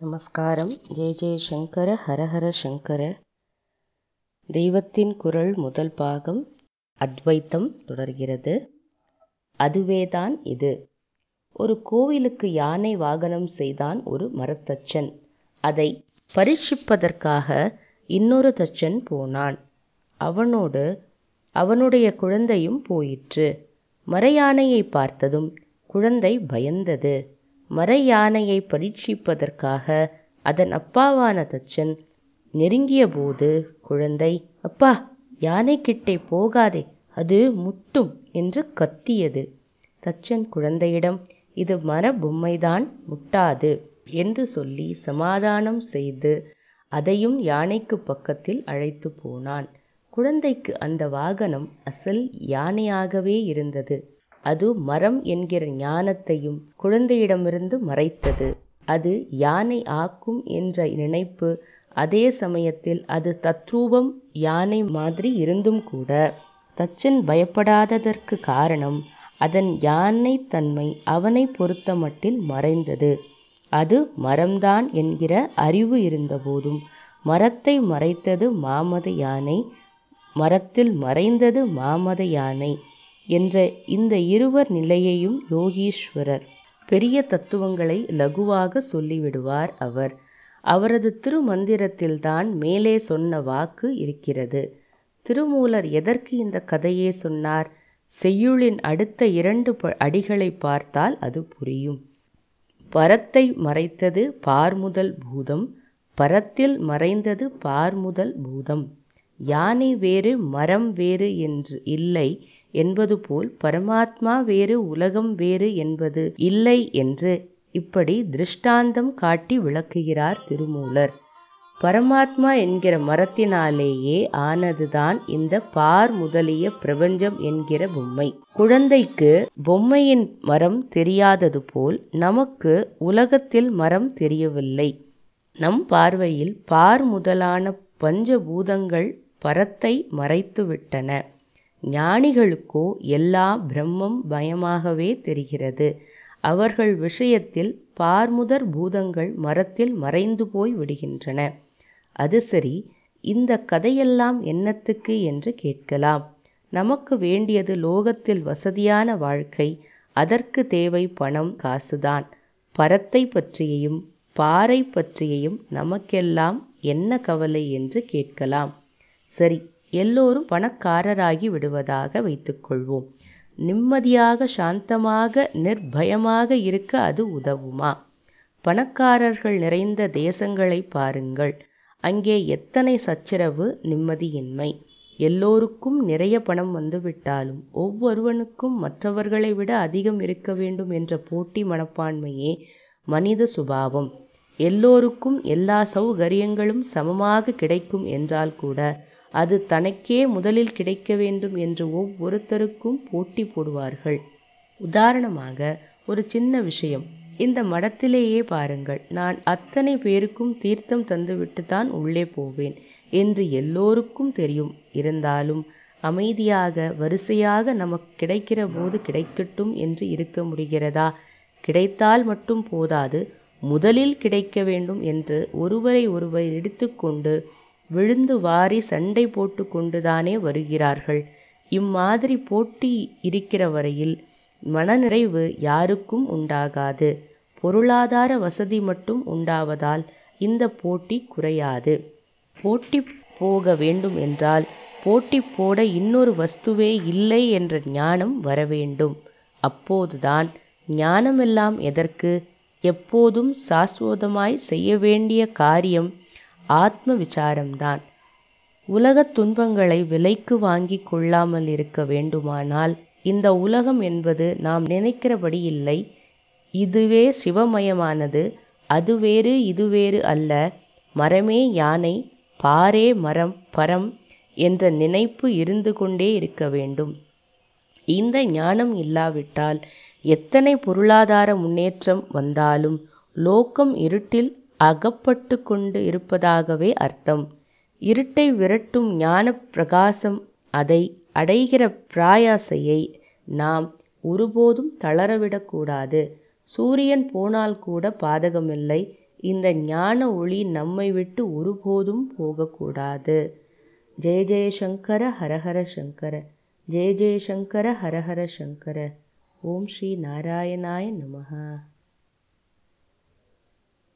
நமஸ்காரம். ஜெய ஜெயசங்கர ஹரஹர சங்கர. தெய்வத்தின் குரல் முதல் பாகம் அத்வைத்தம் தொடர்கிறது. அதுவேதான் இது. ஒரு கோவிலுக்கு யானை வாகனம் செய்தான் ஒரு மரத்தச்சன். அதை பரீட்சிப்பதற்காக இன்னொரு தச்சன் போனான். அவனோடு அவனுடைய குழந்தையும் போயிற்று. மறையானையை பார்த்ததும் குழந்தை பயந்தது. மர யானையை பரீட்சிப்பதற்காக அதன் அப்பாவான தச்சன் நெருங்கிய போது குழந்தை அப்பா யானை கிட்டே போகாதே அது முட்டும் என்று கத்தியது. தச்சன் குழந்தையிடம் இது மர பொம்மைதான் முட்டாது என்று சொல்லி சமாதானம் செய்து அதையும் யானைக்கு பக்கத்தில் அழைத்து போனான். குழந்தைக்கு அந்த வாகனம் அசல் யானையாகவே இருந்தது. அது மரம் என்கிற ஞானத்தையும் குழந்தையிடமிருந்து மறைத்தது. அது யானை ஆக்கும் என்ற நினைப்பு அதே சமயத்தில் அது தத்ரூபம் யானை மாதிரி இருந்தும் கூட. தச்சன் பயப்படாததற்கு காரணம் அதன் யானை தன்மை அவனை பொறுத்த மட்டில் மறைந்தது. அது மரம்தான் என்கிற அறிவு இருந்தபோதும் மரத்தை மறைத்தது மாமத யானை மரத்தில் மறைந்தது மாமத யானை. என்ற இந்த இருவர் நிலையையும் யோகீஸ்வரர் பெரிய தத்துவங்களை லகுவாக சொல்லிவிடுவார் அவர். அவரது திருமந்திரத்தில்தான் மேலே சொன்ன வாக்கு இருக்கிறது. திருமூலர் எதற்கு இந்த கதையே சொன்னார்? செய்யுளின் அடுத்த இரண்டு அடிகளை பார்த்தால் அது புரியும். பரத்தை மறைத்தது பார்முதல் பூதம் பரத்தில் மறைந்தது பார்முதல் பூதம். யானை வேறு மரம் வேறு என்று இல்லை என்பது போல் பரமாத்மா வேறு உலகம் வேறு என்பது இல்லை என்று இப்படி திருஷ்டாந்தம் காட்டி விளக்குகிறார் திருமூலர். பரமாத்மா என்கிற மரத்தினாலேயே ஆனதுதான் இந்த பார் முதலிய பிரபஞ்சம் என்கிற பொம்மை. குழந்தைக்கு பொம்மையின் மரம் தெரியாதது போல் நமக்கு உலகத்தில் மரம் தெரியவில்லை. நம் பார்வையில் பார் முதலான பஞ்சபூதங்கள் பரத்தை மறைத்துவிட்டன. ஞானிகளுக்கோ எல்லா பிரம்மம் பயமாகவே தெரிகிறது. அவர்கள் விஷயத்தில் பார்முதற் பூதங்கள் மரத்தில் மறைந்து போய் விடுகின்றன. அது சரி இந்த கதையெல்லாம் என்னத்துக்கு என்று கேட்கலாம். நமக்கு வேண்டியது லோகத்தில் வசதியான வாழ்க்கை அதற்கு தேவை பணம் காசுதான். பரத்தை பற்றியையும் பாறை பற்றியையும் நமக்கெல்லாம் என்ன கவலை என்று கேட்கலாம். சரி எல்லோரும் பணக்காரராகி விடுவதாக வைத்துக்கொள்வோம். நிம்மதியாக சாந்தமாக நிர்பயமாக இருக்க அது உதவுமா? பணக்காரர்கள் நிறைந்த தேசங்களை பாருங்கள். அங்கே எத்தனை சச்சரவு நிம்மதியின்மை. எல்லோருக்கும் நிறைய பணம் வந்துவிட்டாலும் ஒவ்வொருவனுக்கும் மற்றவர்களை விட அதிகம் இருக்க வேண்டும் என்ற போட்டி மனப்பான்மையே மனித சுபாவம். எல்லோருக்கும் எல்லா சௌகரியங்களும் சமமாக கிடைக்கும் என்றால் கூட அது தனக்கே முதலில் கிடைக்க வேண்டும் என்று ஒவ்வொருத்தருக்கும் போட்டி போடுவார்கள். உதாரணமாக ஒரு சின்ன விஷயம். இந்த மடத்திலேயே பாருங்கள் நான் அத்தனை பேருக்கும் தீர்த்தம் தந்துவிட்டு தான் உள்ளே போவேன் என்று எல்லோருக்கும் தெரியும். இருந்தாலும் அமைதியாக வரிசையாக நமக்கு கிடைக்கிற போது கிடைக்கட்டும் என்று இருக்க முடிகிறதா? கிடைத்தால் மட்டும் போதாது முதலில் கிடைக்க வேண்டும் என்று ஒருவரை ஒருவர் எடுத்துக்கொண்டு விழுந்து வாரி சண்டை போட்டு கொண்டுதானே வருகிறார்கள். இம்மாதிரி போட்டி இருக்கிற வரையில் மனநிறைவு யாருக்கும் உண்டாகாது. பொருளாதார வசதி மட்டும் உண்டாவதால் இந்த போட்டி குறையாது. போட்டி போக வேண்டும் என்றால் போட்டி போட இன்னொரு வஸ்துவே இல்லை என்ற ஞானம் வரவேண்டும் அப்போதுதான் ஞானமெல்லாம் எதற்கு? எப்போதும் சாஸ்வதமாய் செய்ய வேண்டிய காரியம் ஆத்ம விசாரம்தான் உலகத் துன்பங்களை விலைக்கு வாங்கி கொள்ளாமல் இருக்க வேண்டுமானால் இந்த உலகம் என்பது நாம் நினைக்கிறபடி இல்லை. இதுவே சிவமயமானது அது வேறு இது வேறு அல்ல. மரமே யானை பாரே மரம் பரம் என்ற நினைப்பு இருந்து கொண்டே இருக்க வேண்டும். இந்த ஞானம் இல்லாவிட்டால் எத்தனை பொருளாதார முன்னேற்றம் வந்தாலும் லோக்கம் இருட்டில் அகப்பட்டு கொண்டு இருப்பதாகவே அர்த்தம். இருட்டை விரட்டும் ஞான பிரகாசம் அதை அடைகிற பிராயாசையை நாம் ஒருபோதும் தளரவிடக்கூடாது சூரியன் போனால் கூட பாதகமில்லை. இந்த ஞான ஒளி நம்மை விட்டு ஒருபோதும் போகக்கூடாது ஜெய ஜெய சங்கர ஹரஹர சங்கர. ஜெய ஜெய சங்கர ஹரஹர சங்கர. ॐ श्रीनारायणाय नमः।